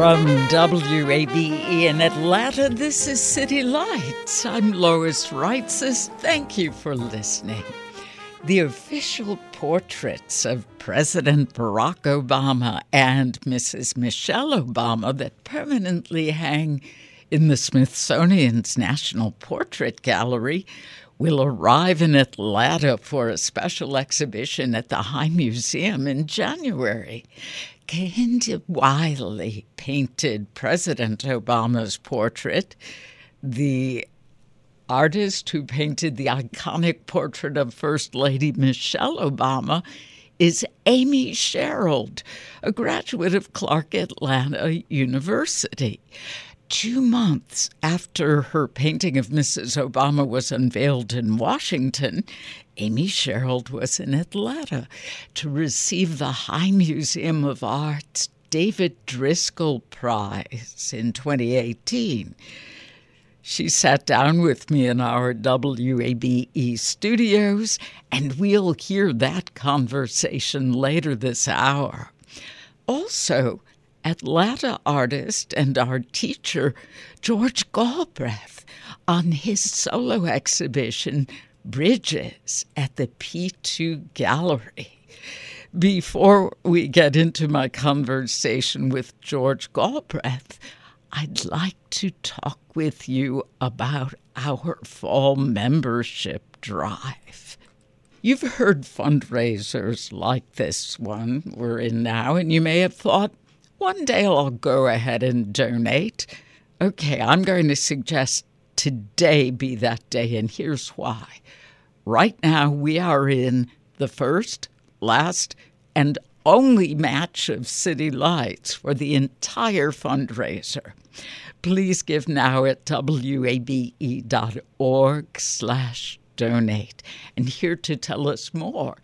From WABE in Atlanta, this is City Lights. I'm Lois Reitzes. Thank you for listening. The official portraits of President Barack Obama and Mrs. Michelle Obama that permanently hang in the Smithsonian's National Portrait Gallery will arrive in Atlanta for a special exhibition at the High Museum in January. Kehinde Wiley painted President Obama's portrait. The artist who painted the iconic portrait of First Lady Michelle Obama is Amy Sherald, a graduate of Clark Atlanta University. Two months after her painting of Mrs. Obama was unveiled in Washington, Amy Sherald was in Atlanta to receive the High Museum of Art's David Driskell Prize in 2018. She sat down with me in our WABE studios, and we'll hear that conversation later this hour. Also, Atlanta artist and our teacher, George Galbraith, on his solo exhibition, Bridges at the P2 Gallery. Before we get into my conversation with George Galbraith, I'd like to talk with you about our fall membership drive. You've heard fundraisers like this one we're in now, and you may have thought, one day I'll go ahead and donate. Okay, I'm going to suggest today be that day, and here's why. Right now, we are in the first, last, and only match of City Lights for the entire fundraiser. Please give now at wabe.org slash donate. And here to tell us more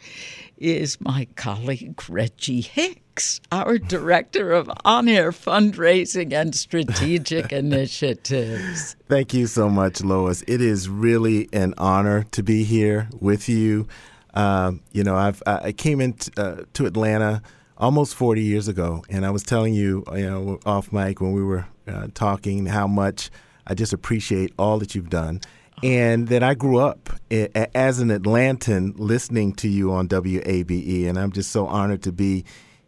is my colleague Reggie Hicks, our Director of On Air Fundraising and Strategic Initiatives. Thank you so much, Lois. It is really an honor to be here with you. Um, you know, I've, I came into uh, to Atlanta almost 40 years ago, and I was telling you, you know, off mic when we were uh, talking, how much I just appreciate all that you've done and that I grew up as an Atlantan listening to you on WABE, and I'm just so honored to be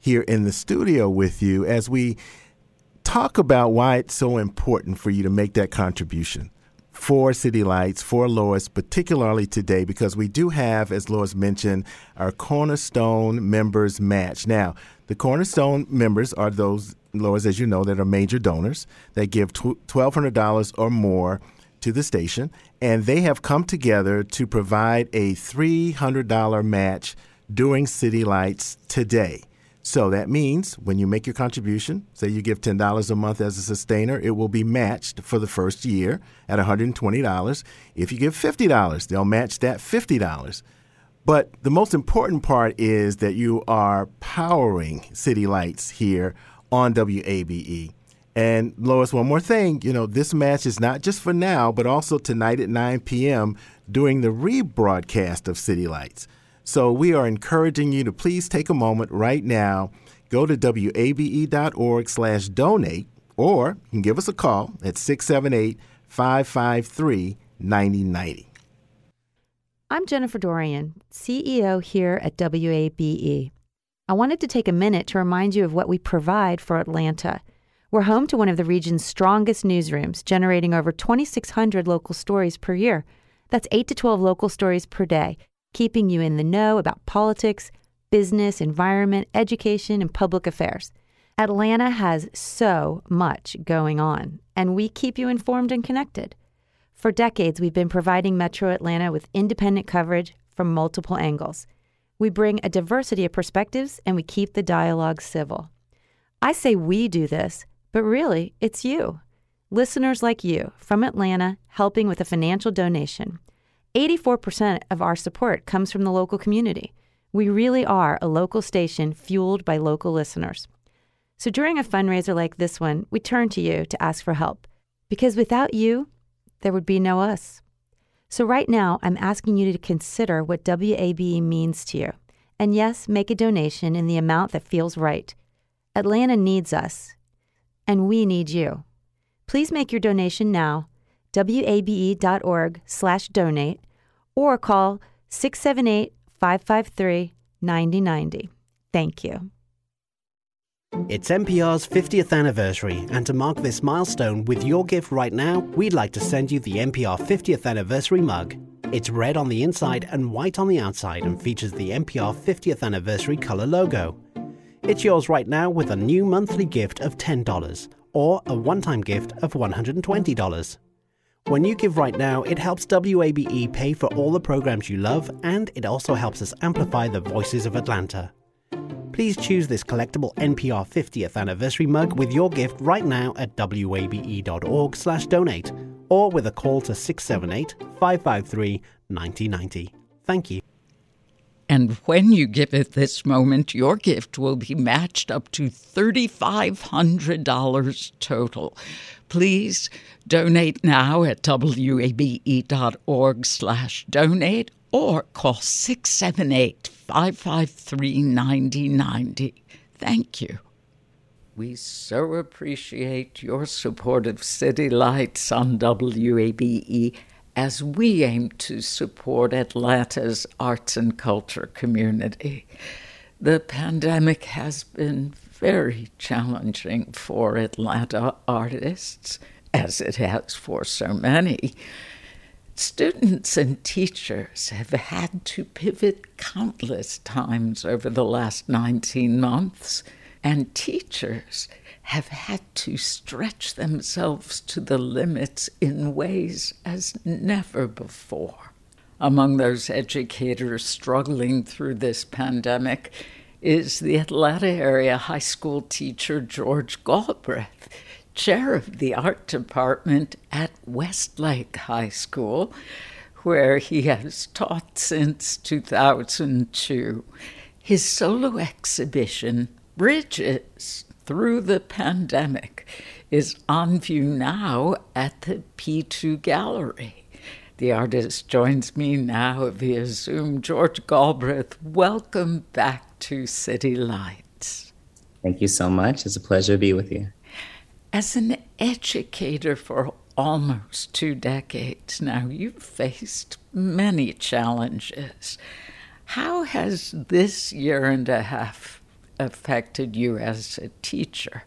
here in the studio with you as we talk about why it's so important for you to make that contribution for City Lights, for Lois, particularly today, because we do have, as Lois mentioned, our Cornerstone members match. Now, the Cornerstone members are those, Lois, as you know, that are major donors that give $1,200 or more to the station, and they have come together to provide a $300 match during City Lights today. So that means when you make your contribution, say you give $10 a month as a sustainer, it will be matched for the first year at $120. If you give $50, they'll match that $50. But the most important part is that you are powering City Lights here on WABE. And Lois, one more thing, you know, this match is not just for now, but also tonight at 9 p.m. during the rebroadcast of City Lights. So we are encouraging you to please take a moment right now, go to wabe.org slash donate, or you can give us a call at 678 553 9090. I'm Jennifer Dorian, CEO here at WABE. I wanted to take a minute to remind you of what we provide for Atlanta. We're home to one of the region's strongest newsrooms, generating over 2,600 local stories per year. That's 8 to 12 local stories per day, keeping you in the know about politics, business, environment, education, and public affairs. Atlanta has so much going on, and we keep you informed and connected. For decades, we've been providing Metro Atlanta with independent coverage from multiple angles. We bring a diversity of perspectives and we keep the dialogue civil. I say we do this, but really, it's you. Listeners like you from Atlanta helping with a financial donation. 84% of our support comes from the local community. We really are a local station fueled by local listeners. So during a fundraiser like this one, we turn to you to ask for help. Because without you, there would be no us. So, right now, I'm asking you to consider what WABE means to you. And yes, make a donation in the amount that feels right. Atlanta needs us, and we need you. Please make your donation now, wabe.org slash donate, or call 678 553 9090. Thank you. It's NPR's 50th anniversary, and to mark this milestone with your gift right now, we'd like to send you the NPR 50th anniversary mug. It's red on the inside and white on the outside and features the NPR 50th anniversary color logo. It's yours right now with a new monthly gift of $10 or a one time gift of $120. When you give right now, it helps WABE pay for all the programs you love and it also helps us amplify the voices of Atlanta. Please choose this collectible NPR 50th anniversary mug with your gift right now at wabe.org/donate or with a call to 678-553-9090. Thank you. And when you give at this moment, your gift will be matched up to $3,500 total. Please donate now at wabe.org slash donate or call 678 553 9090. Thank you. We so appreciate your support of City Lights on WABE as we aim to support Atlanta's arts and culture community. The pandemic has been very challenging for Atlanta artists, as it has for so many. Students and teachers have had to pivot countless times over the last 19 months, and teachers have had to stretch themselves to the limits in ways as never before. Among those educators struggling through this pandemic is the Atlanta area high school teacher George Galbraith chair of the art department at Westlake High School, where he has taught since 2002. His solo exhibition, Bridges Through the Pandemic, is on view now at the P2 Gallery. The artist joins me now via Zoom. George Galbraith, welcome back to City Lights. Thank you so much. It's a pleasure to be with you. As an educator for almost two decades now, you've faced many challenges. How has this year and a half affected you as a teacher?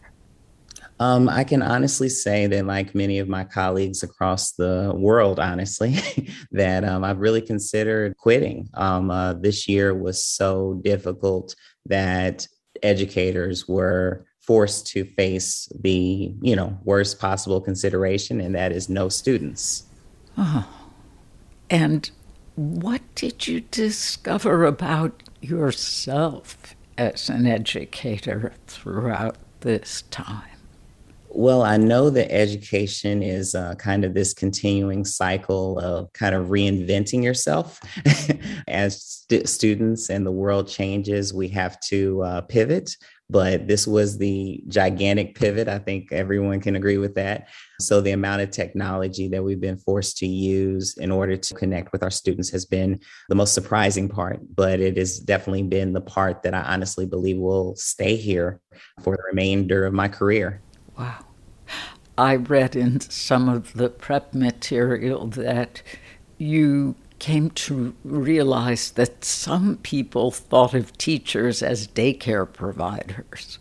Um, I can honestly say that, like many of my colleagues across the world, honestly, that um, I've really considered quitting. Um, uh, this year was so difficult that educators were forced to face the you know worst possible consideration and that is no students oh. and what did you discover about yourself as an educator throughout this time well, I know that education is uh, kind of this continuing cycle of kind of reinventing yourself. As st- students and the world changes, we have to uh, pivot but this was the gigantic pivot. I think everyone can agree with that. So, the amount of technology that we've been forced to use in order to connect with our students has been the most surprising part, but it has definitely been the part that I honestly believe will stay here for the remainder of my career. Wow. I read in some of the prep material that you came to realize that some people thought of teachers as daycare providers.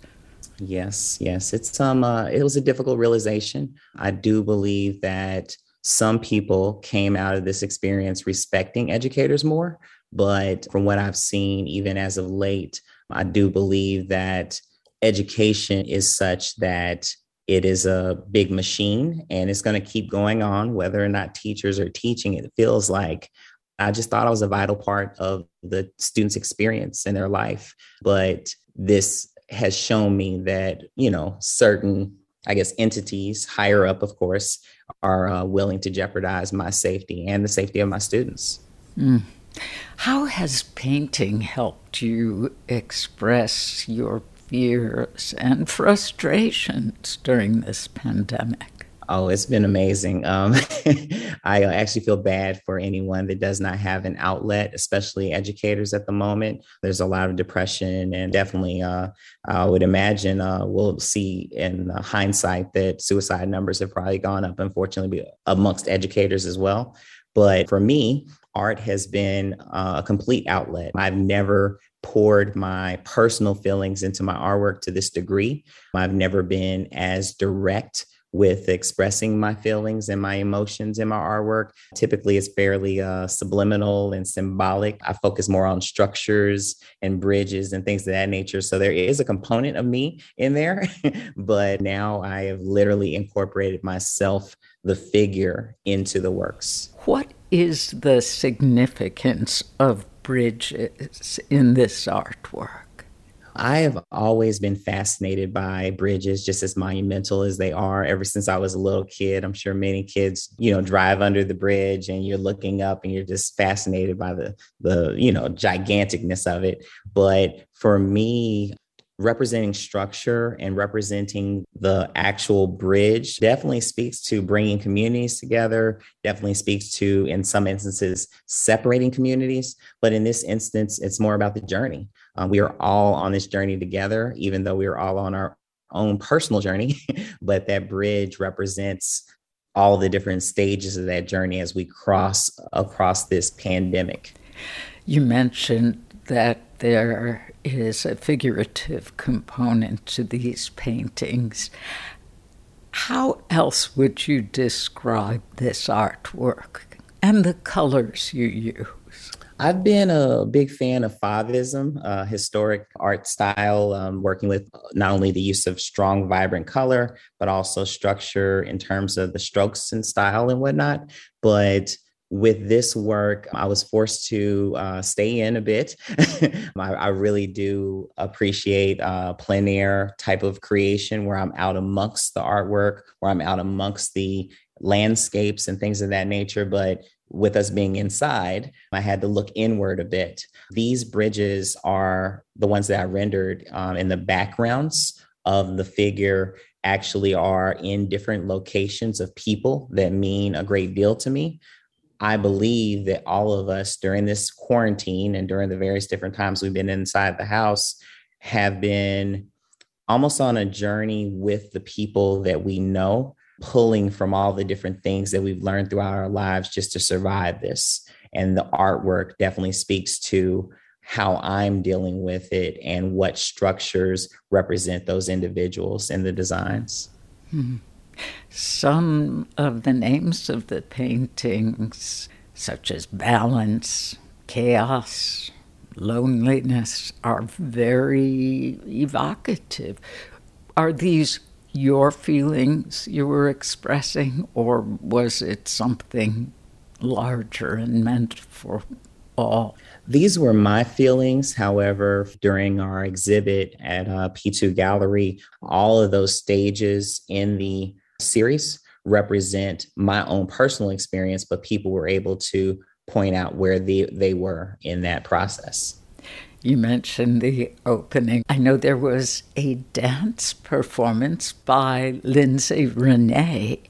Yes, yes. It's um uh, it was a difficult realization. I do believe that some people came out of this experience respecting educators more, but from what I've seen even as of late, I do believe that education is such that it is a big machine and it's going to keep going on whether or not teachers are teaching it feels like i just thought i was a vital part of the students experience in their life but this has shown me that you know certain i guess entities higher up of course are uh, willing to jeopardize my safety and the safety of my students mm. how has painting helped you express your fears and frustrations during this pandemic? Oh, it's been amazing. Um, I actually feel bad for anyone that does not have an outlet, especially educators at the moment. There's a lot of depression, and definitely, uh, I would imagine uh, we'll see in hindsight that suicide numbers have probably gone up, unfortunately, amongst educators as well. But for me, art has been uh, a complete outlet. I've never poured my personal feelings into my artwork to this degree. I've never been as direct with expressing my feelings and my emotions in my artwork. Typically, it's fairly uh, subliminal and symbolic. I focus more on structures and bridges and things of that nature. So there is a component of me in there, but now I have literally incorporated myself, the figure, into the works. What is the significance of bridges in this artwork? I have always been fascinated by bridges, just as monumental as they are. Ever since I was a little kid, I'm sure many kids, you know, drive under the bridge and you're looking up and you're just fascinated by the the you know giganticness of it. But for me, representing structure and representing the actual bridge definitely speaks to bringing communities together, definitely speaks to, in some instances, separating communities. But in this instance, it's more about the journey. Um, we are all on this journey together, even though we are all on our own personal journey. but that bridge represents all the different stages of that journey as we cross across this pandemic. You mentioned that there is a figurative component to these paintings. How else would you describe this artwork and the colors you use? I've been a big fan of Fauvism, uh, historic art style, um, working with not only the use of strong, vibrant color, but also structure in terms of the strokes and style and whatnot. But with this work, I was forced to uh, stay in a bit. I, I, really do appreciate uh, plein air type of creation where I'm out amongst the artwork, where I'm out amongst the landscapes and things of that nature. But with us being inside, I had to look inward a bit. These bridges are the ones that I rendered um, in the backgrounds of the figure actually are in different locations of people that mean a great deal to me. I believe that all of us during this quarantine and during the various different times we've been inside the house have been almost on a journey with the people that we know, pulling from all the different things that we've learned throughout our lives just to survive this. And the artwork definitely speaks to how I'm dealing with it and what structures represent those individuals in the designs. Mm-hmm. Some of the names of the paintings, such as balance, chaos, loneliness, are very evocative. Are these your feelings you were expressing, or was it something larger and meant for all? These were my feelings. However, during our exhibit at uh, P2 Gallery, all of those stages in the series represent my own personal experience, but people were able to point out where they, they were in that process. You mentioned the opening. I know there was a dance performance by Lindsay Renee.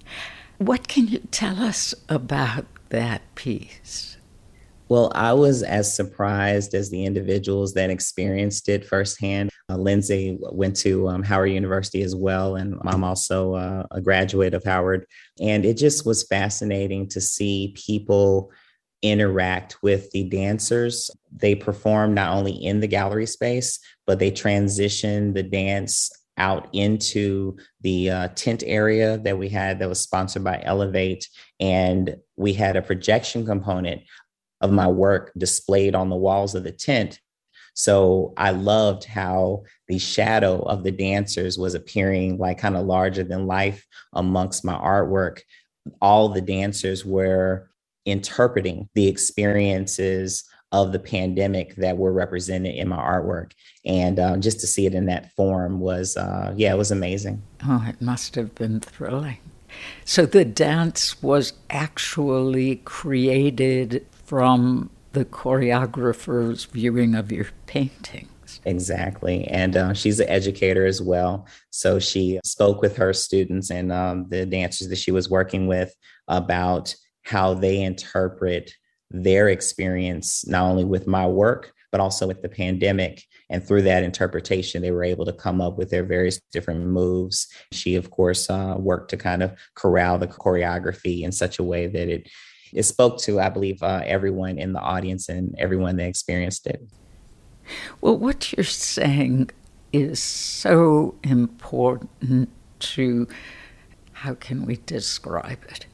What can you tell us about that piece? Well, I was as surprised as the individuals that experienced it firsthand. Uh, Lindsay went to um, Howard University as well, and I'm also uh, a graduate of Howard. And it just was fascinating to see people interact with the dancers. They perform not only in the gallery space, but they transition the dance out into the uh, tent area that we had that was sponsored by Elevate. And we had a projection component of my work displayed on the walls of the tent. So I loved how the shadow of the dancers was appearing like kind of larger than life amongst my artwork. All the dancers were interpreting the experiences of the pandemic that were represented in my artwork. And uh, just to see it in that form was, uh, yeah, it was amazing. Oh, it must have been thrilling. So the dance was actually created from the choreographer's viewing of your paintings. Exactly. And uh, she's an educator as well. So she spoke with her students and um, the dancers that she was working with about how they interpret their experience, not only with my work, but also with the pandemic. And through that interpretation, they were able to come up with their various different moves. She, of course, uh, worked to kind of corral the choreography in such a way that it it spoke to, I believe, uh, everyone in the audience and everyone that experienced it. Well, what you're saying is so important to how can we describe it?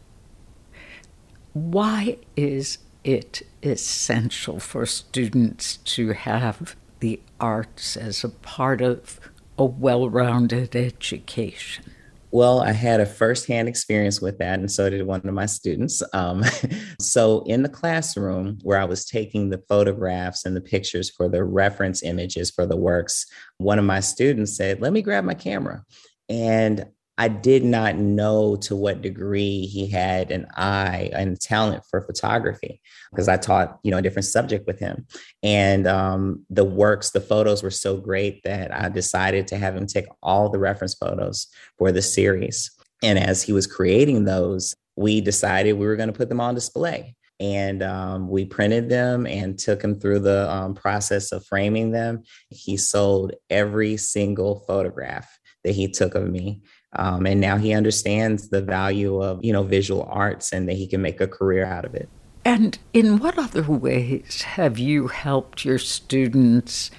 Why is it essential for students to have the arts as a part of a well rounded education? Well, I had a firsthand experience with that, and so did one of my students. Um, so, in the classroom where I was taking the photographs and the pictures for the reference images for the works, one of my students said, Let me grab my camera. And I did not know to what degree he had an eye and talent for photography because I taught, you know, a different subject with him. And um, the works, the photos were so great that I decided to have him take all the reference photos for the series. And as he was creating those, we decided we were going to put them on display. And um, we printed them and took him through the um, process of framing them. He sold every single photograph that he took of me um, and now he understands the value of, you know, visual arts and that he can make a career out of it. And in what other ways have you helped your students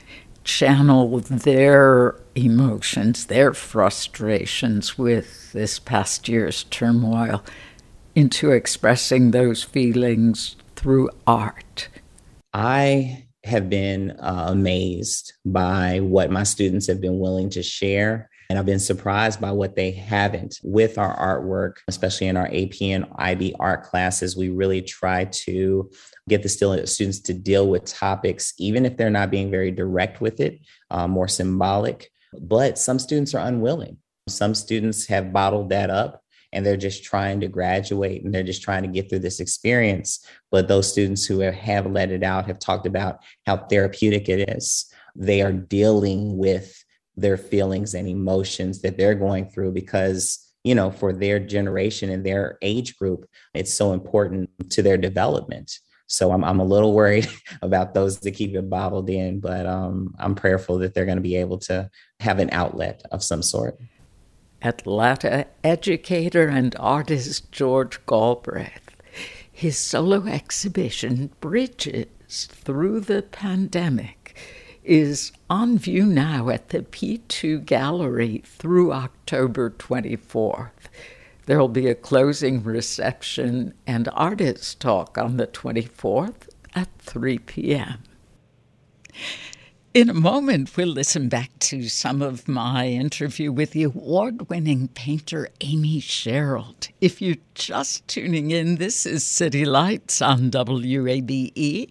channel their emotions, their frustrations with this past year's turmoil into expressing those feelings through art? I have been uh, amazed by what my students have been willing to share and I've been surprised by what they haven't with our artwork, especially in our AP and IB art classes. We really try to get the students to deal with topics, even if they're not being very direct with it, uh, more symbolic. But some students are unwilling. Some students have bottled that up and they're just trying to graduate and they're just trying to get through this experience. But those students who have, have let it out have talked about how therapeutic it is. They are dealing with their feelings and emotions that they're going through because you know for their generation and their age group it's so important to their development. So i'm, I'm a little worried about those that keep it bottled in but um, i'm prayerful that they're going to be able to have an outlet of some sort. Atlanta educator and artist george galbraith his solo exhibition bridges through the pandemic is on view now at the P2 Gallery through October 24th. There will be a closing reception and artists talk on the 24th at 3 p.m. In a moment, we'll listen back to some of my interview with the award winning painter Amy Sherald. If you're just tuning in, this is City Lights on WABE.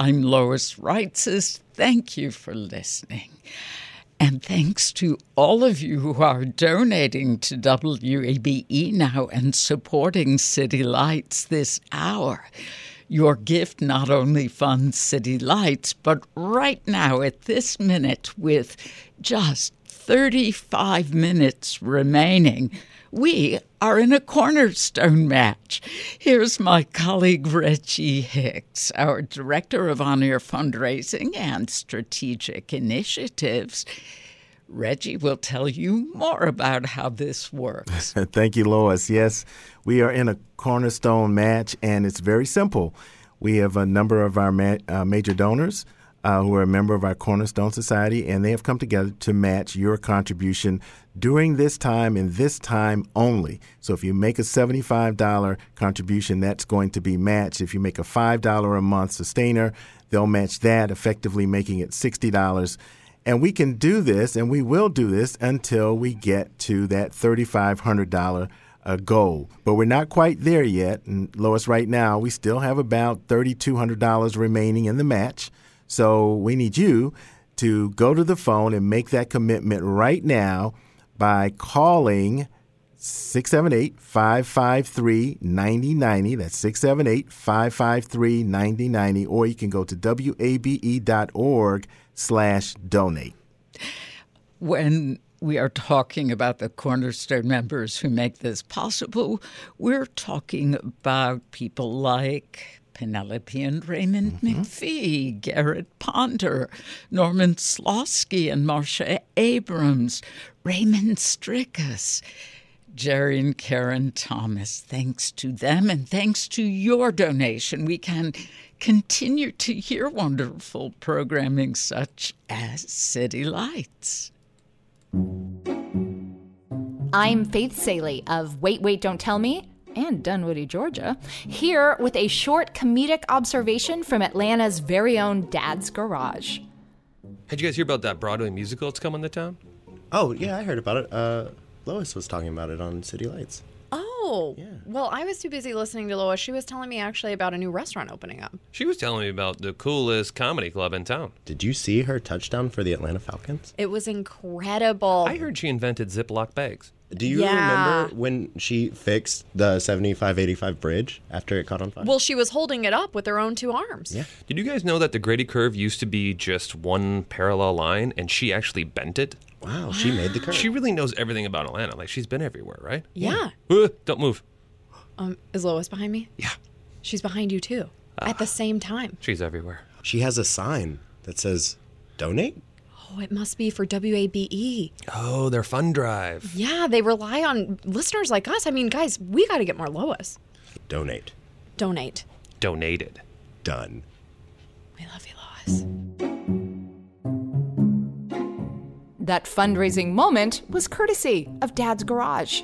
I'm Lois Reitzes. Thank you for listening. And thanks to all of you who are donating to WABE now and supporting City Lights this hour. Your gift not only funds City Lights, but right now at this minute, with just 35 minutes remaining, we are in a cornerstone match. Here's my colleague Reggie Hicks, our Director of On Air Fundraising and Strategic Initiatives. Reggie will tell you more about how this works. Thank you, Lois. Yes, we are in a cornerstone match, and it's very simple. We have a number of our ma- uh, major donors uh, who are a member of our Cornerstone Society, and they have come together to match your contribution during this time and this time only. So if you make a $75 contribution, that's going to be matched. If you make a $5 a month sustainer, they'll match that, effectively making it $60. And we can do this, and we will do this until we get to that $3,500 uh, goal. But we're not quite there yet. And Lois, right now, we still have about $3,200 remaining in the match. So we need you to go to the phone and make that commitment right now by calling 678 553 9090. That's 678 553 9090. Or you can go to wabe.org slash donate. When we are talking about the Cornerstone members who make this possible, we're talking about people like Penelope and Raymond mm-hmm. McPhee, Garrett Ponder, Norman Slosky and Marcia Abrams, Raymond Strickus. Jerry and Karen Thomas. Thanks to them and thanks to your donation, we can continue to hear wonderful programming such as City Lights. I'm Faith Salie of Wait, Wait, Don't Tell Me and Dunwoody, Georgia, here with a short comedic observation from Atlanta's very own Dad's Garage. Had you guys hear about that Broadway musical that's coming to town? Oh, yeah, I heard about it. Uh, Lois was talking about it on City Lights. Oh, yeah. Well, I was too busy listening to Lois. She was telling me actually about a new restaurant opening up. She was telling me about the coolest comedy club in town. Did you see her touchdown for the Atlanta Falcons? It was incredible. I heard she invented Ziploc bags. Do you yeah. remember when she fixed the 7585 bridge after it caught on fire? Well, she was holding it up with her own two arms. Yeah. Did you guys know that the Grady curve used to be just one parallel line and she actually bent it? Wow, she made the curve. She really knows everything about Atlanta. Like she's been everywhere, right? Yeah. Uh, don't move. Um, is Lois behind me? Yeah. She's behind you too. Uh, at the same time. She's everywhere. She has a sign that says donate. Oh, it must be for WABE. Oh, their fund drive. Yeah, they rely on listeners like us. I mean, guys, we got to get more Lois. Donate. Donate. Donated. Done. We love you, Lois. That fundraising moment was courtesy of Dad's Garage.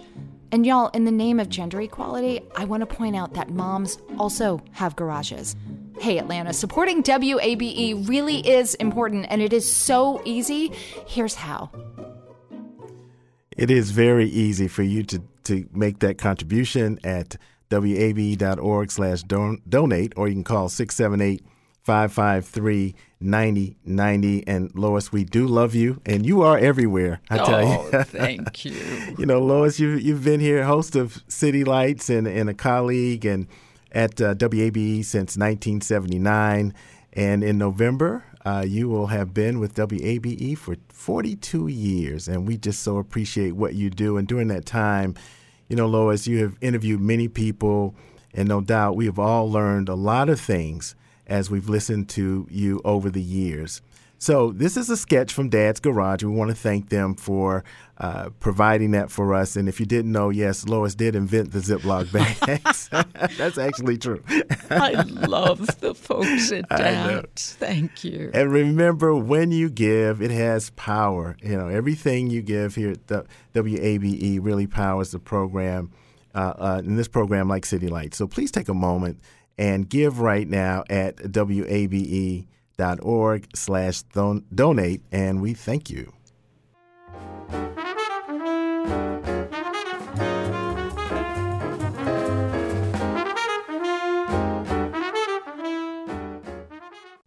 And y'all, in the name of gender equality, I want to point out that moms also have garages. Hey, Atlanta, supporting WABE really is important and it is so easy. Here's how. It is very easy for you to, to make that contribution at wabe.org slash donate, or you can call 678 553 9090. And Lois, we do love you, and you are everywhere, I tell oh, you. thank you. you know, Lois, you've, you've been here, host of City Lights and, and a colleague, and at uh, WABE since 1979. And in November, uh, you will have been with WABE for 42 years. And we just so appreciate what you do. And during that time, you know, Lois, you have interviewed many people, and no doubt we have all learned a lot of things as we've listened to you over the years. So, this is a sketch from Dad's Garage. We want to thank them for uh, providing that for us. And if you didn't know, yes, Lois did invent the Ziploc bags. That's actually true. I love the folks at Dad's. Thank you. And remember, when you give, it has power. You know, everything you give here at the WABE really powers the program. Uh, uh, in this program, like City Lights. So please take a moment and give right now at WABE dot org slash donate and we thank you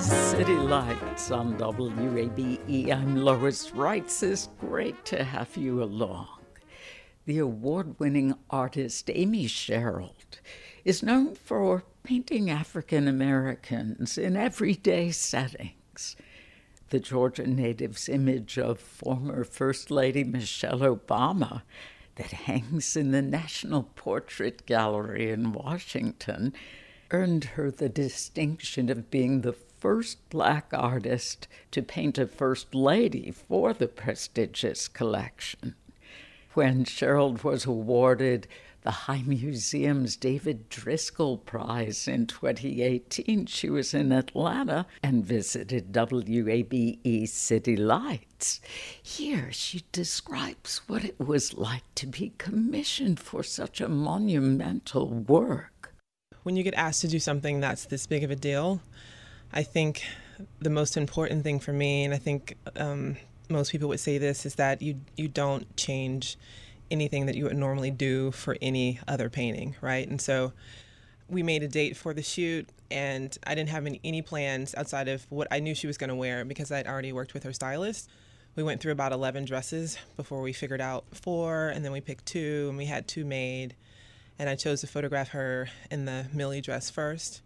City Lights on WABE. I'm Lois Reitzes. It's great to have you along. The award winning artist Amy Sherald is known for painting African Americans in everyday settings. The Georgia native's image of former First Lady Michelle Obama that hangs in the National Portrait Gallery in Washington earned her the distinction of being the first black artist to paint a First Lady for the prestigious collection. When Sherald was awarded the High Museum's David Driskell Prize in 2018. She was in Atlanta and visited WABE City Lights. Here she describes what it was like to be commissioned for such a monumental work. When you get asked to do something that's this big of a deal, I think the most important thing for me, and I think um, most people would say this, is that you you don't change anything that you would normally do for any other painting, right? And so we made a date for the shoot and I didn't have any, any plans outside of what I knew she was going to wear because I'd already worked with her stylist. We went through about 11 dresses before we figured out four, and then we picked two, and we had two made. And I chose to photograph her in the Milly dress first.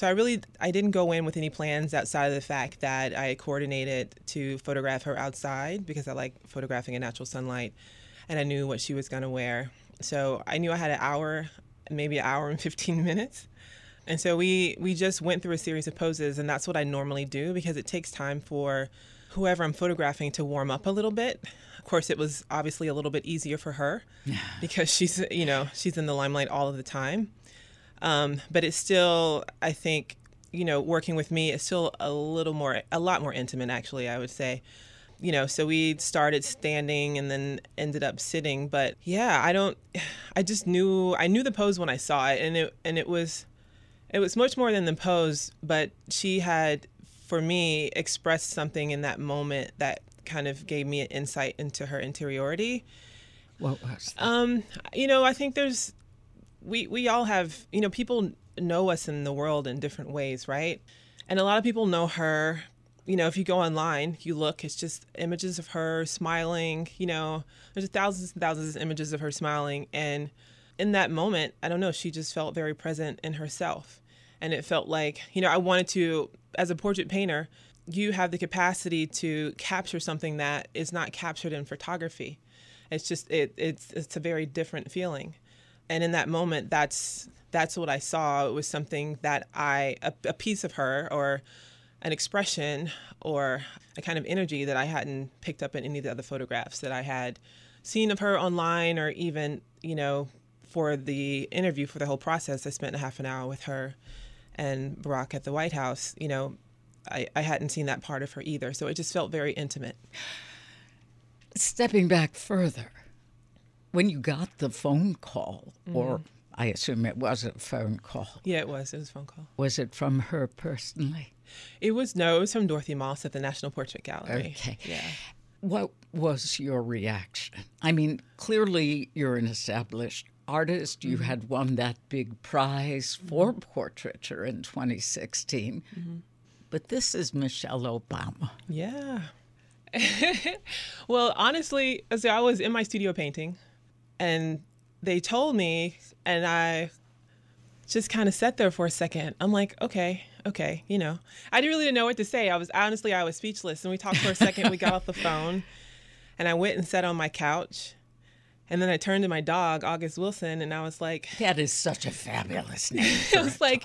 So I really I didn't go in with any plans outside of the fact that I coordinated to photograph her outside because I like photographing in natural sunlight and I knew what she was going to wear. So I knew I had an hour, maybe an hour and 15 minutes. And so we we just went through a series of poses and that's what I normally do because it takes time for whoever I'm photographing to warm up a little bit. Of course, it was obviously a little bit easier for her because she's, you know, she's in the limelight all of the time. Um, but it's still, I think, you know, working with me is still a little more, a lot more intimate, actually, I would say you know, so we started standing and then ended up sitting. But yeah, I don't, I just knew, I knew the pose when I saw it, and it and it was, it was much more than the pose. But she had, for me, expressed something in that moment that kind of gave me an insight into her interiority. What was that? Um, you know, I think there's, we we all have, you know, people know us in the world in different ways, right? And a lot of people know her you know, if you go online, you look, it's just images of her smiling, you know, there's thousands and thousands of images of her smiling. And in that moment, I don't know, she just felt very present in herself. And it felt like, you know, I wanted to, as a portrait painter, you have the capacity to capture something that is not captured in photography. It's just, it, it's, it's a very different feeling. And in that moment, that's, that's what I saw. It was something that I, a, a piece of her or, an expression or a kind of energy that I hadn't picked up in any of the other photographs that I had seen of her online or even, you know, for the interview for the whole process, I spent a half an hour with her and Barack at the White House. You know, I, I hadn't seen that part of her either. So it just felt very intimate. Stepping back further, when you got the phone call, mm-hmm. or I assume it was a phone call. Yeah, it was. It was a phone call. Was it from her personally? It was no, it was from Dorothy Moss at the National Portrait Gallery. Okay. Yeah. What was your reaction? I mean, clearly you're an established artist. You mm-hmm. had won that big prize for mm-hmm. portraiture in 2016. Mm-hmm. But this is Michelle Obama. Yeah. well, honestly, as I was in my studio painting, and they told me, and I just kind of sat there for a second. I'm like, okay, okay, you know, I didn't really know what to say. I was honestly, I was speechless. And we talked for a second. we got off the phone, and I went and sat on my couch. And then I turned to my dog, August Wilson, and I was like, That is such a fabulous name. I was like,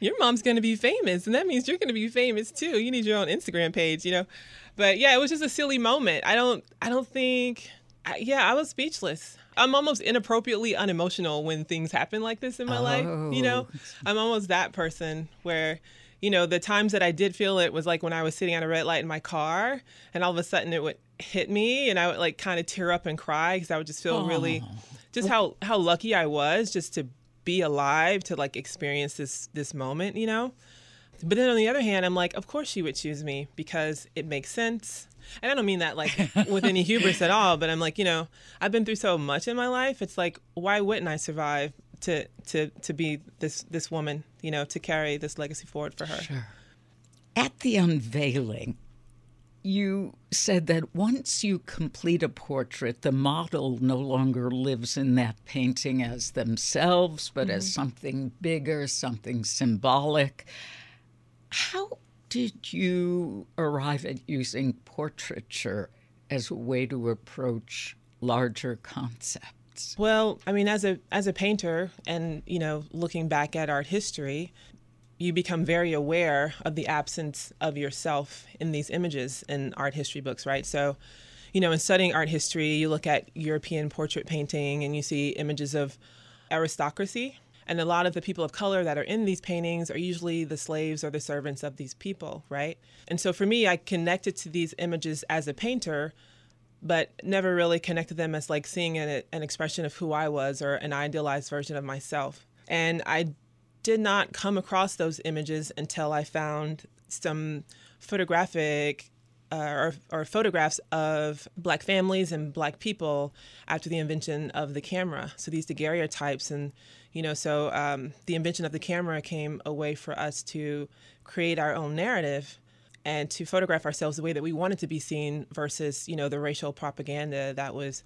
Your mom's going to be famous, and that means you're going to be famous too. You need your own Instagram page, you know? But yeah, it was just a silly moment. I don't, I don't think, I, yeah, I was speechless. I'm almost inappropriately unemotional when things happen like this in my oh. life. You know, oh. I'm almost that person where, you know, the times that I did feel it was like when I was sitting at a red light in my car, and all of a sudden it would hit me, and I would like kind of tear up and cry because I would just feel really, just how how lucky I was just to be alive to like experience this this moment. You know. But then on the other hand, I'm like, of course she would choose me because it makes sense. And I don't mean that like with any hubris at all, but I'm like, you know, I've been through so much in my life. It's like, why wouldn't I survive to to to be this this woman, you know, to carry this legacy forward for her? Sure. At the unveiling, you said that once you complete a portrait, the model no longer lives in that painting as themselves, but mm-hmm. as something bigger, something symbolic. How did you arrive at using portraiture as a way to approach larger concepts? Well, I mean, as a as a painter, and you know, looking back at art history, you become very aware of the absence of yourself in these images in art history books, right? So, you know, in studying art history, you look at European portrait painting and you see images of aristocracy. And a lot of the people of color that are in these paintings are usually the slaves or the servants of these people, right? And so for me, I connected to these images as a painter, but never really connected them as like seeing an, an expression of who I was or an idealized version of myself. And I did not come across those images until I found some photographic uh, or, or, photographs of black families and black people after the invention of the camera. So these daguerreotypes, and you know, so um, the invention of the camera came a way for us to create our own narrative and to photograph ourselves the way that we wanted to be seen versus you know the racial propaganda that was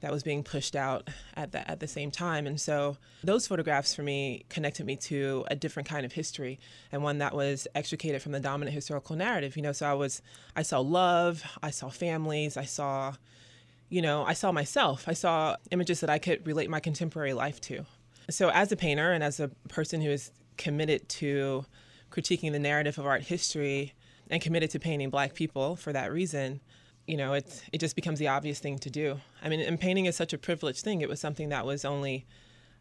that was being pushed out at the, at the same time. And so those photographs for me connected me to a different kind of history and one that was extricated from the dominant historical narrative. You know, so I was, I saw love, I saw families, I saw, you know, I saw myself, I saw images that I could relate my contemporary life to. So as a painter and as a person who is committed to critiquing the narrative of art history and committed to painting black people for that reason, you know, it it just becomes the obvious thing to do. I mean, and painting is such a privileged thing. It was something that was only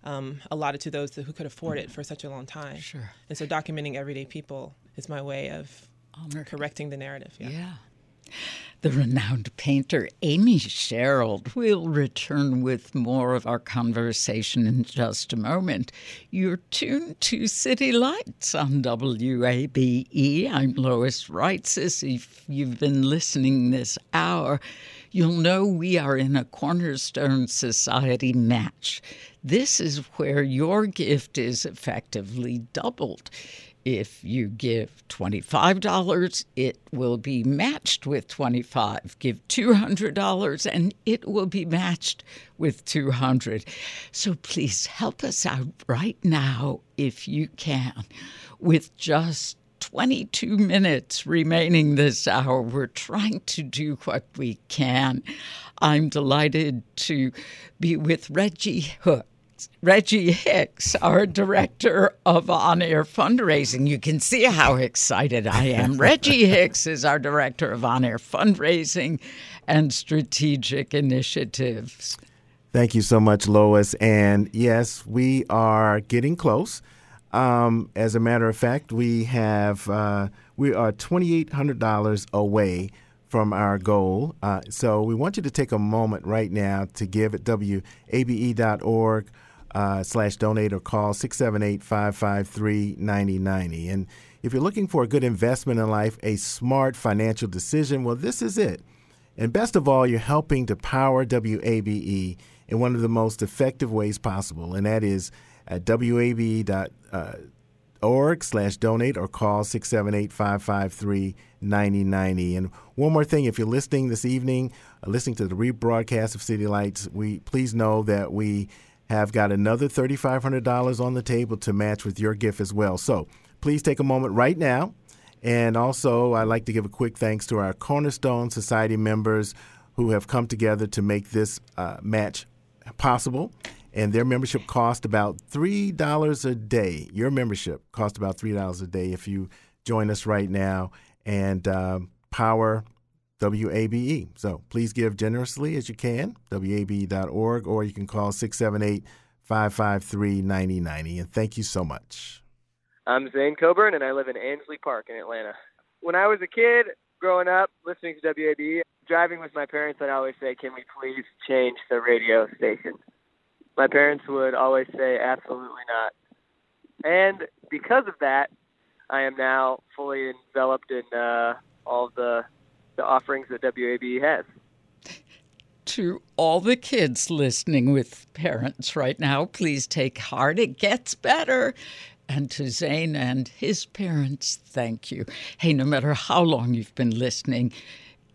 um, allotted to those who could afford it for such a long time. Sure. And so, documenting everyday people is my way of Honor. correcting the narrative. Yeah. yeah the renowned painter Amy Sherald. We'll return with more of our conversation in just a moment. You're tuned to City Lights on WABE. I'm Lois Reitzes. If you've been listening this hour, you'll know we are in a Cornerstone Society match. This is where your gift is effectively doubled. If you give $25, it will be matched with 25. Give $200 and it will be matched with 200. So please help us out right now if you can. With just 22 minutes remaining this hour, we're trying to do what we can. I'm delighted to be with Reggie Hook Reggie Hicks, our director of on air fundraising. You can see how excited I am. Reggie Hicks is our director of on air fundraising and strategic initiatives. Thank you so much, Lois. And yes, we are getting close. Um, as a matter of fact, we have uh, we are twenty eight hundred dollars away from our goal. Uh, so we want you to take a moment right now to give at wabe.org uh, slash donate or call 678 553 9090. And if you're looking for a good investment in life, a smart financial decision, well, this is it. And best of all, you're helping to power WABE in one of the most effective ways possible, and that is at wabe.org slash donate or call 678-553-9090. And one more thing, if you're listening this evening, uh, listening to the rebroadcast of City Lights, we please know that we have got another $3,500 on the table to match with your gift as well. So please take a moment right now. And also, I'd like to give a quick thanks to our Cornerstone Society members who have come together to make this uh, match possible. And their membership cost about $3 a day. Your membership cost about $3 a day if you join us right now and uh, power WABE. So please give generously as you can, WABE.org, or you can call 678 553 9090. And thank you so much. I'm Zane Coburn, and I live in Ansley Park in Atlanta. When I was a kid, growing up, listening to WABE, driving with my parents, I'd always say, Can we please change the radio station? My parents would always say, Absolutely not. And because of that, I am now fully enveloped in uh, all the the offerings that WABE has. To all the kids listening with parents right now, please take heart. It gets better. And to Zane and his parents, thank you. Hey, no matter how long you've been listening,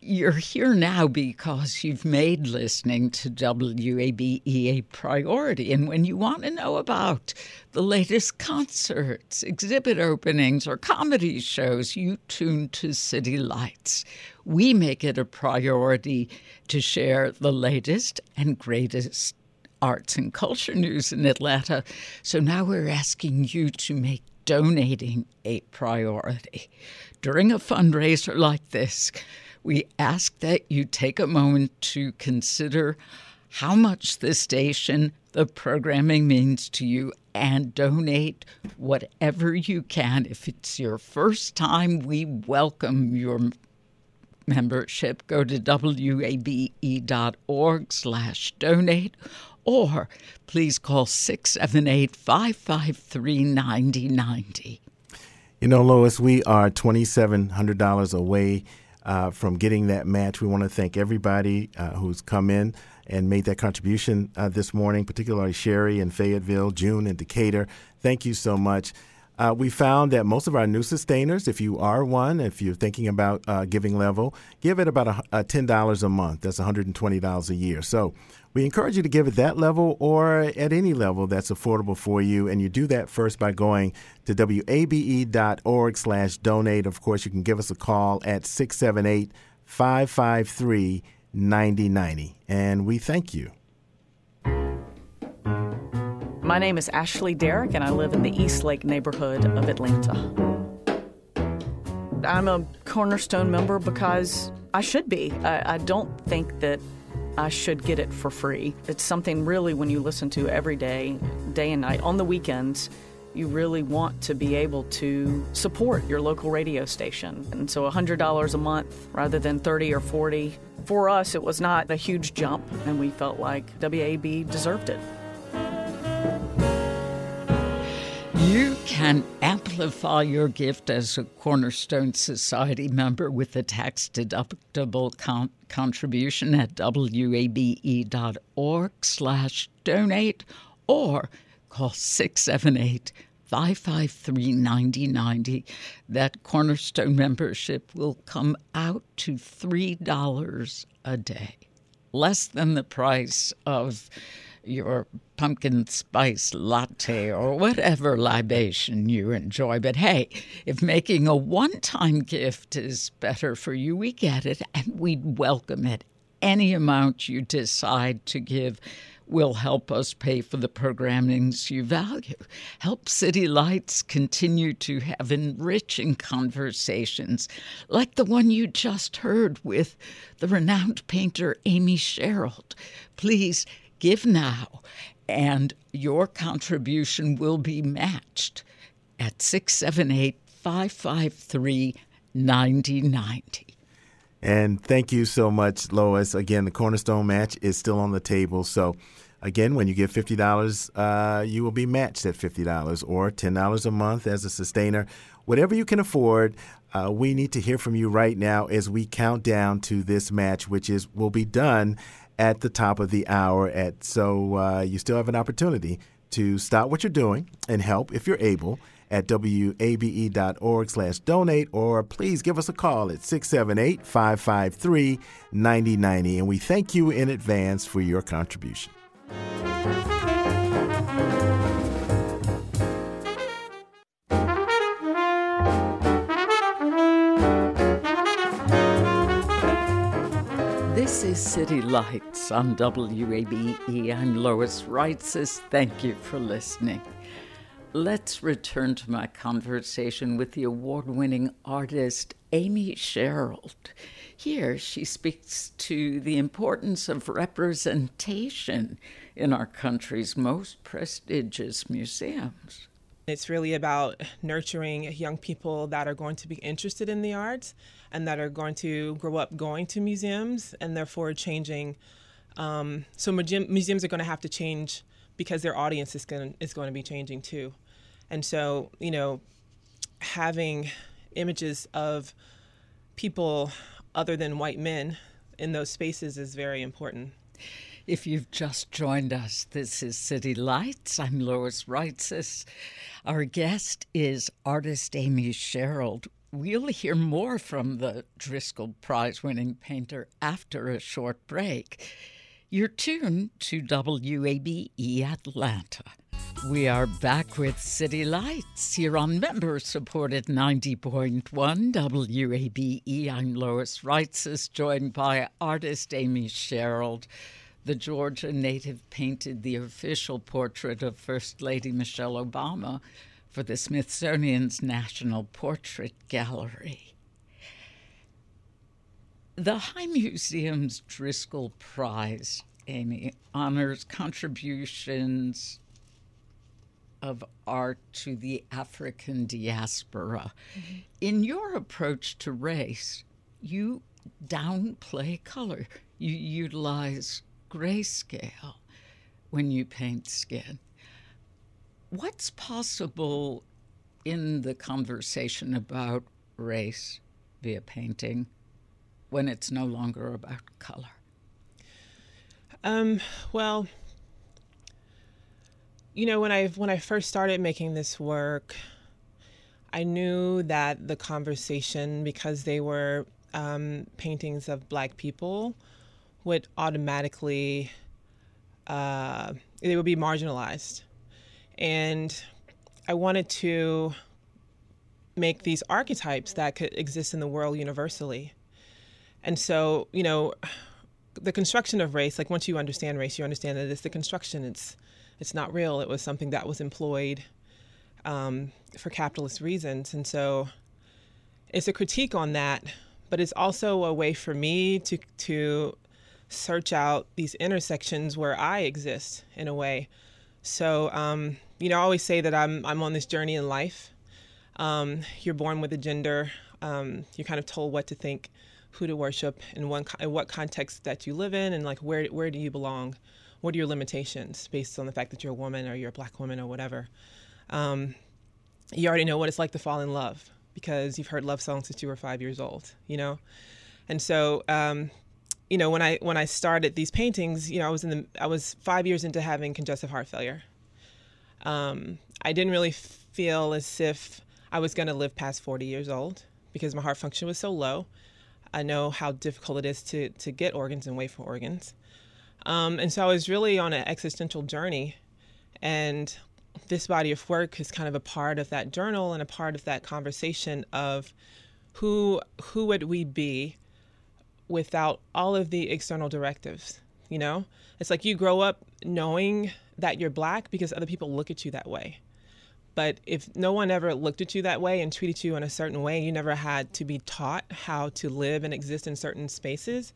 you're here now because you've made listening to WABE a priority. And when you want to know about the latest concerts, exhibit openings, or comedy shows, you tune to City Lights. We make it a priority to share the latest and greatest arts and culture news in Atlanta. So now we're asking you to make donating a priority. During a fundraiser like this, we ask that you take a moment to consider how much the station, the programming means to you, and donate whatever you can. If it's your first time, we welcome your membership. Go to wabe.org slash donate or please call 678 553 9090. You know, Lois, we are $2,700 away uh, from getting that match. We want to thank everybody uh, who's come in and made that contribution uh, this morning, particularly Sherry in Fayetteville, June in Decatur. Thank you so much. Uh, we found that most of our new sustainers, if you are one, if you're thinking about uh, giving level, give it about a, a $10 a month. That's $120 a year. So we encourage you to give at that level or at any level that's affordable for you. And you do that first by going to wabe.org slash donate. Of course, you can give us a call at 678 553 9090. And we thank you. My name is Ashley Derrick, and I live in the East Lake neighborhood of Atlanta. I'm a Cornerstone member because I should be. I, I don't think that I should get it for free. It's something really when you listen to every day, day and night, on the weekends, you really want to be able to support your local radio station. And so $100 a month rather than 30 or 40. For us, it was not a huge jump, and we felt like WAB deserved it. You can amplify your gift as a Cornerstone Society member with a tax deductible con- contribution at wabe.org slash donate or call 678 553 9090. That Cornerstone membership will come out to $3 a day, less than the price of your pumpkin spice latte or whatever libation you enjoy. But hey, if making a one time gift is better for you, we get it and we'd welcome it. Any amount you decide to give will help us pay for the programmings you value. Help City Lights continue to have enriching conversations like the one you just heard with the renowned painter Amy Sherald. Please Give now, and your contribution will be matched at 678 553 9090. And thank you so much, Lois. Again, the Cornerstone match is still on the table. So, again, when you give $50, uh, you will be matched at $50 or $10 a month as a sustainer. Whatever you can afford, uh, we need to hear from you right now as we count down to this match, which is will be done at the top of the hour. At so uh, you still have an opportunity to stop what you're doing and help if you're able at wabe.org slash donate or please give us a call at 678-553-9090 and we thank you in advance for your contribution. This is City Lights on WABE. I'm Lois Reitzes. Thank you for listening. Let's return to my conversation with the award winning artist Amy Sherald. Here, she speaks to the importance of representation in our country's most prestigious museums. It's really about nurturing young people that are going to be interested in the arts and that are going to grow up going to museums and therefore changing. Um, so museums are going to have to change because their audience is going is going to be changing too, and so you know having images of people other than white men in those spaces is very important. If you've just joined us, this is City Lights. I'm Lois Reitzes. Our guest is artist Amy Sherald. We'll hear more from the Driskell Prize winning painter after a short break. You're tuned to WABE Atlanta. We are back with City Lights here on member supported 90.1 WABE. I'm Lois Reitzes, joined by artist Amy Sherald. The Georgia native painted the official portrait of First Lady Michelle Obama for the Smithsonian's National Portrait Gallery. The High Museum's Driskell Prize, Amy, honors contributions of art to the African diaspora. Mm-hmm. In your approach to race, you downplay color. You utilize grayscale when you paint skin. What's possible in the conversation about race via painting when it's no longer about color? Um, well, you know, when I when I first started making this work, I knew that the conversation, because they were um, paintings of Black people, would automatically uh, they would be marginalized, and I wanted to make these archetypes that could exist in the world universally. And so, you know, the construction of race, like once you understand race, you understand that it's the construction. It's it's not real. It was something that was employed um, for capitalist reasons. And so it's a critique on that, but it's also a way for me to, to search out these intersections where I exist in a way. So, um, you know, I always say that I'm, I'm on this journey in life. Um, you're born with a gender, um, you're kind of told what to think, who to worship, in, one, what context that you live in, and like where, where do you belong what are your limitations based on the fact that you're a woman or you're a black woman or whatever. Um, you already know what it's like to fall in love because you've heard love songs since you were five years old, you know? And so, um, you know, when I when I started these paintings, you know, I was in the I was five years into having congestive heart failure. Um, I didn't really feel as if I was going to live past 40 years old because my heart function was so low. I know how difficult it is to to get organs and wait for organs. Um, and so I was really on an existential journey. And this body of work is kind of a part of that journal and a part of that conversation of who who would we be without all of the external directives you know it's like you grow up knowing that you're black because other people look at you that way but if no one ever looked at you that way and treated you in a certain way you never had to be taught how to live and exist in certain spaces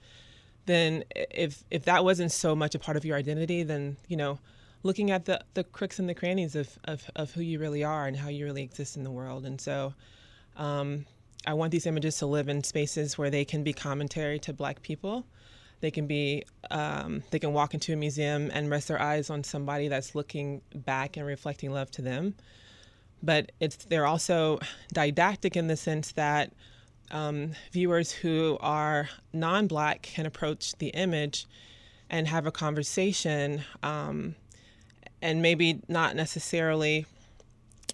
then if if that wasn't so much a part of your identity, then you know, looking at the the crooks and the crannies of of, of who you really are and how you really exist in the world. And so, um, I want these images to live in spaces where they can be commentary to Black people. They can be um, they can walk into a museum and rest their eyes on somebody that's looking back and reflecting love to them. But it's they're also didactic in the sense that um, viewers who are non black can approach the image and have a conversation um, and maybe not necessarily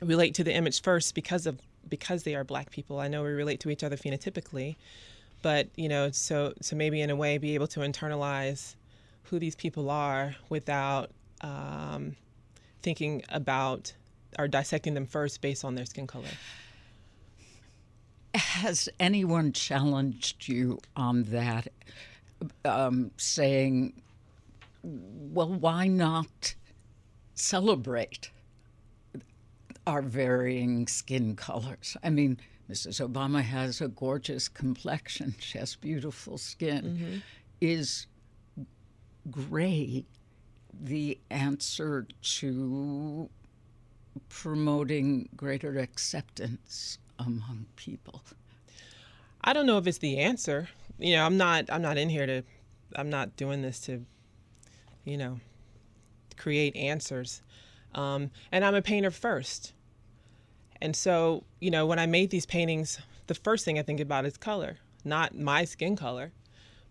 relate to the image first because of because they are black people. I know we relate to each other phenotypically, but you know, so so maybe in a way be able to internalize who these people are without um, thinking about or dissecting them first based on their skin color. Has anyone challenged you on that, um, saying, well, why not celebrate our varying skin colors? I mean, Mrs. Obama has a gorgeous complexion, she has beautiful skin. Mm-hmm. Is gray the answer to promoting greater acceptance among people? I don't know if it's the answer. You know, I'm not I'm not in here to I'm not doing this to you know create answers. Um, and I'm a painter first. And so, you know, when I made these paintings, the first thing I think about is color, not my skin color,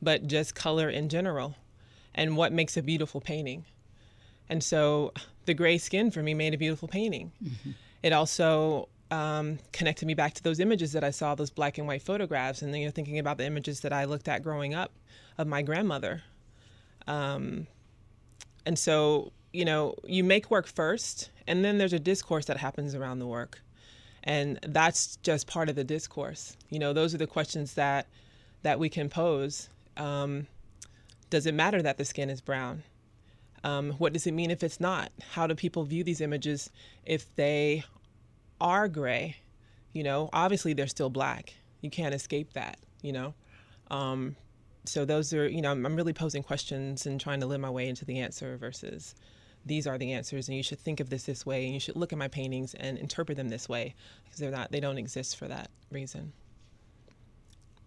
but just color in general and what makes a beautiful painting. And so the gray skin for me made a beautiful painting. Mm-hmm. It also um, connected me back to those images that I saw, those black and white photographs, and then you know, thinking about the images that I looked at growing up of my grandmother. Um, and so, you know, you make work first, and then there's a discourse that happens around the work. And that's just part of the discourse. You know, those are the questions that that we can pose. Um, does it matter that the skin is brown? Um, what does it mean if it's not? How do people view these images if they are gray? You know, obviously they're still black. You can't escape that, you know? Um, so those are, you know, I'm really posing questions and trying to live my way into the answer versus these are the answers and you should think of this this way and you should look at my paintings and interpret them this way because they're not, they don't exist for that reason.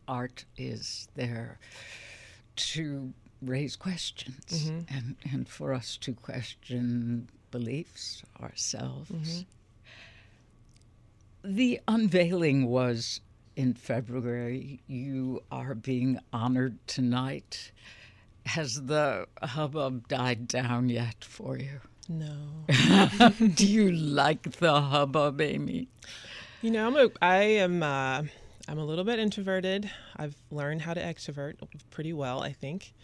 Art is there to raise questions mm-hmm. and, and for us to question beliefs ourselves. Mm-hmm. The unveiling was in February. You are being honored tonight. Has the hubbub died down yet for you? No. Do you like the hubbub, Amy? You know, I'm a, I am uh, I'm a little bit introverted. I've learned how to extrovert pretty well, I think.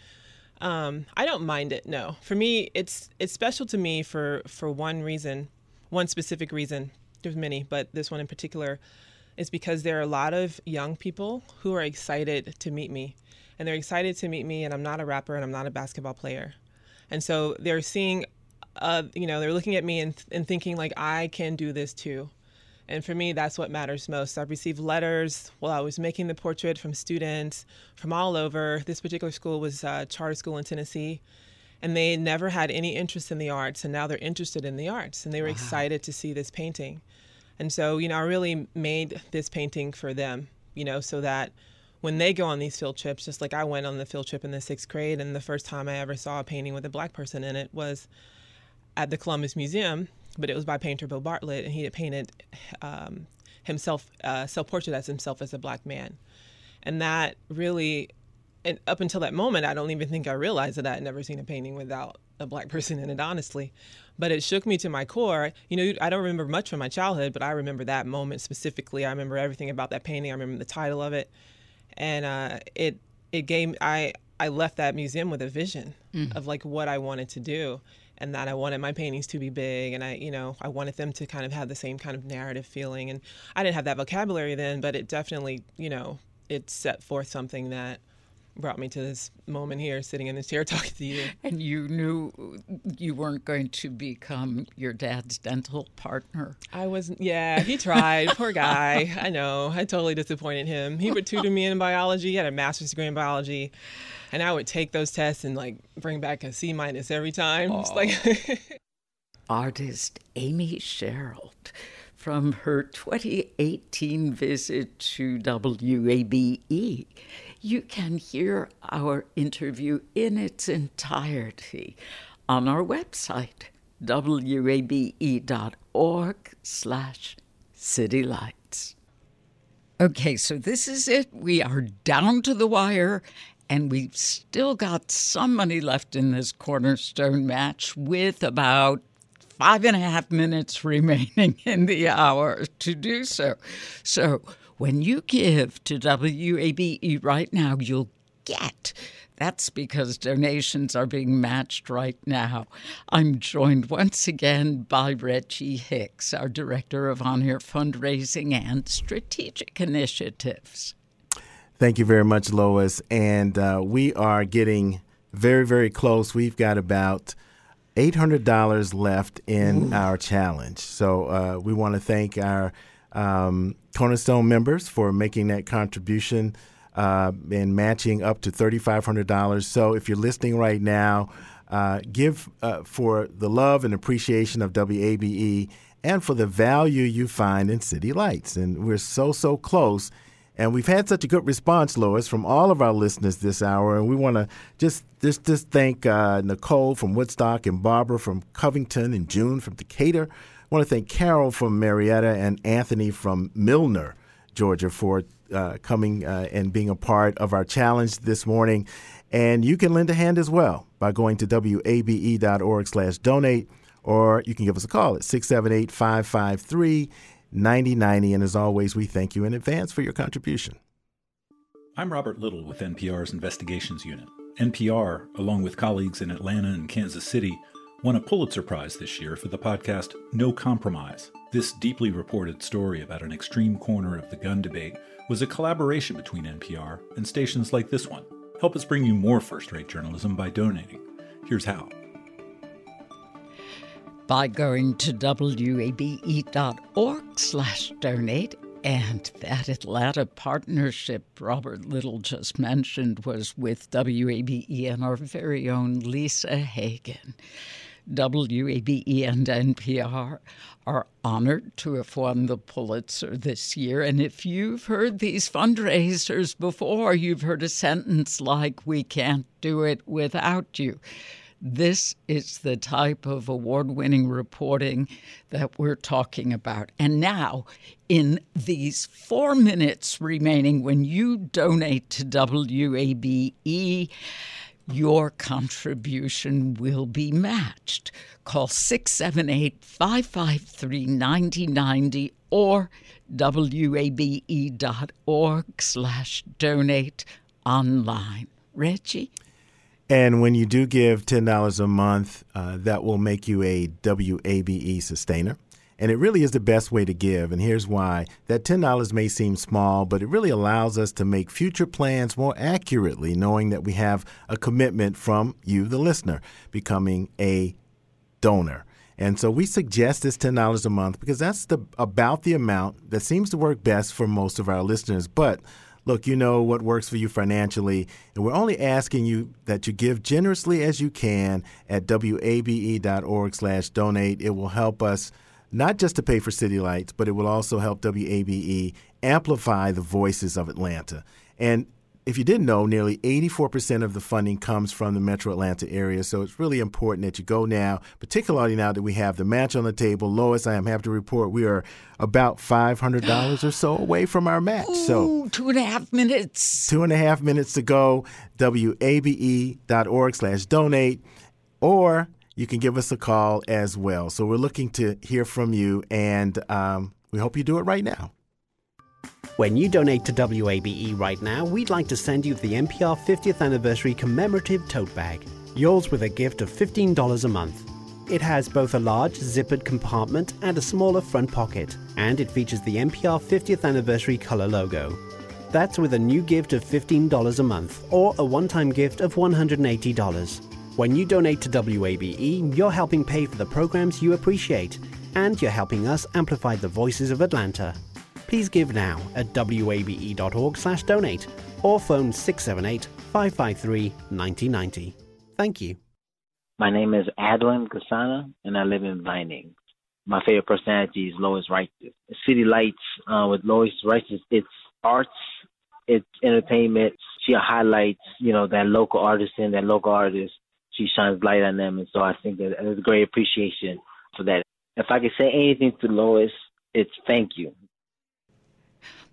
Um, I don't mind it. No, for me, it's it's special to me for for one reason, one specific reason. There's many, but this one in particular is because there are a lot of young people who are excited to meet me, and they're excited to meet me. And I'm not a rapper, and I'm not a basketball player, and so they're seeing, uh, you know, they're looking at me and and thinking like I can do this too. And for me, that's what matters most. I've received letters while I was making the portrait from students from all over. This particular school was a charter school in Tennessee, and they never had any interest in the arts, and now they're interested in the arts, and they were wow. excited to see this painting. And so, you know, I really made this painting for them, you know, so that when they go on these field trips, just like I went on the field trip in the sixth grade, and the first time I ever saw a painting with a black person in it was at the Columbus Museum but it was by painter Bo Bartlett, and he had painted um, himself uh, self portrait as himself as a black man, and that really, and up until that moment, I don't even think I realized that I had never seen a painting without a black person in it, honestly. But it shook me to my core. You know, I don't remember much from my childhood, but I remember that moment specifically. I remember everything about that painting. I remember the title of it, and uh, it it gave I I left that museum with a vision mm. of like what I wanted to do and that I wanted my paintings to be big and I you know I wanted them to kind of have the same kind of narrative feeling and I didn't have that vocabulary then but it definitely you know it set forth something that brought me to this moment here sitting in this chair talking to you. And you knew you weren't going to become your dad's dental partner? I wasn't yeah he tried. Poor guy. I know. I totally disappointed him. He would tutor me in biology. He had a master's degree in biology. And I would take those tests and like bring back a C minus every time. like artist Amy Sherald from her 2018 visit to WABE. You can hear our interview in its entirety on our website, wabe.org slash citylights. Okay, so this is it. We are down to the wire, and we've still got some money left in this cornerstone match with about five and a half minutes remaining in the hour to do so. So when you give to WABE right now, you'll get. That's because donations are being matched right now. I'm joined once again by Reggie Hicks, our Director of On Air Fundraising and Strategic Initiatives. Thank you very much, Lois. And uh, we are getting very, very close. We've got about $800 left in Ooh. our challenge. So uh, we want to thank our um, Cornerstone members for making that contribution uh, and matching up to $3,500. So if you're listening right now, uh, give uh, for the love and appreciation of WABE and for the value you find in City Lights. And we're so, so close And we've had such a good response, Lois, from all of our listeners this hour. And we want to just, just, just thank uh, Nicole from Woodstock and Barbara from Covington and June from Decatur. I want to thank Carol from Marietta and Anthony from Milner, Georgia, for uh, coming uh, and being a part of our challenge this morning. And you can lend a hand as well by going to wabe.org slash donate, or you can give us a call at 678 553 9090. And as always, we thank you in advance for your contribution. I'm Robert Little with NPR's Investigations Unit. NPR, along with colleagues in Atlanta and Kansas City, won a Pulitzer Prize this year for the podcast No Compromise. This deeply reported story about an extreme corner of the gun debate was a collaboration between NPR and stations like this one. Help us bring you more first rate journalism by donating. Here's how by going to wabe.org slash donate. And that Atlanta partnership Robert Little just mentioned was with WABE and our very own Lisa Hagen. WABE and NPR are honored to have won the Pulitzer this year. And if you've heard these fundraisers before, you've heard a sentence like, We can't do it without you. This is the type of award winning reporting that we're talking about. And now, in these four minutes remaining, when you donate to WABE, your contribution will be matched. Call 678 553 9090 or wabe.org slash donate online. Reggie? And when you do give $10 a month, uh, that will make you a WABE sustainer. And it really is the best way to give. And here's why that $10 may seem small, but it really allows us to make future plans more accurately, knowing that we have a commitment from you, the listener, becoming a donor. And so we suggest this $10 a month because that's the about the amount that seems to work best for most of our listeners. But look, you know what works for you financially, and we're only asking you that you give generously as you can at wabe.org/donate. It will help us not just to pay for city lights, but it will also help WABE amplify the voices of Atlanta. And if you didn't know, nearly 84% of the funding comes from the metro Atlanta area. So it's really important that you go now, particularly now that we have the match on the table. Lois, I am happy to report we are about $500 or so away from our match. Ooh, so two and a half minutes. Two and a half minutes to go. WABE.org slash donate. Or you can give us a call as well. So we're looking to hear from you, and um, we hope you do it right now. When you donate to WABE right now, we'd like to send you the NPR 50th Anniversary Commemorative Tote Bag, yours with a gift of $15 a month. It has both a large zippered compartment and a smaller front pocket, and it features the NPR 50th Anniversary color logo. That's with a new gift of $15 a month or a one time gift of $180. When you donate to WABE, you're helping pay for the programs you appreciate, and you're helping us amplify the voices of Atlanta. Please give now at wabe.org/donate or phone 678-553-9090. Thank you. My name is Adeline Gasana, and I live in Vining. My favorite personality is Lois Reitzes. City Lights uh, with Lois Reitzes, it's arts, it's entertainment. She highlights, you know, that local artisan, that local artist. She shines light on them, and so I think that there's great appreciation for that. If I could say anything to Lois, it's thank you.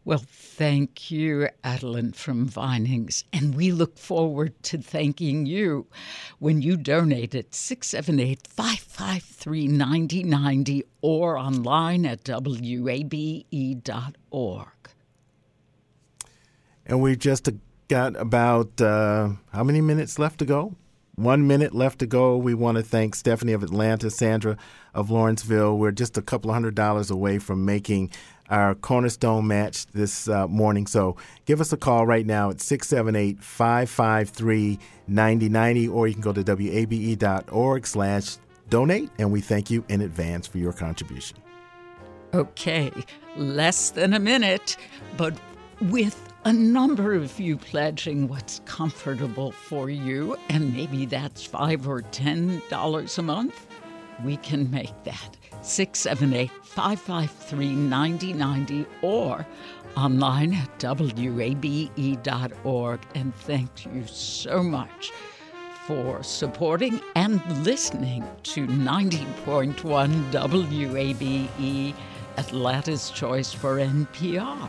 Well, thank you, Adeline from Vinings. And we look forward to thanking you when you donate at 678 553 9090 or online at wabe.org. And we've just got about uh, how many minutes left to go? One minute left to go. We want to thank Stephanie of Atlanta, Sandra of Lawrenceville. We're just a couple hundred dollars away from making our cornerstone match this uh, morning. So give us a call right now at 678 553 9090, or you can go to wabe.org slash donate, and we thank you in advance for your contribution. Okay, less than a minute, but with a number of you pledging what's comfortable for you, and maybe that's five or ten dollars a month we can make that. 678 553 9090 or online at wabe.org. And thank you so much for supporting and listening to 90.1 WABE, Atlanta's Choice for NPR.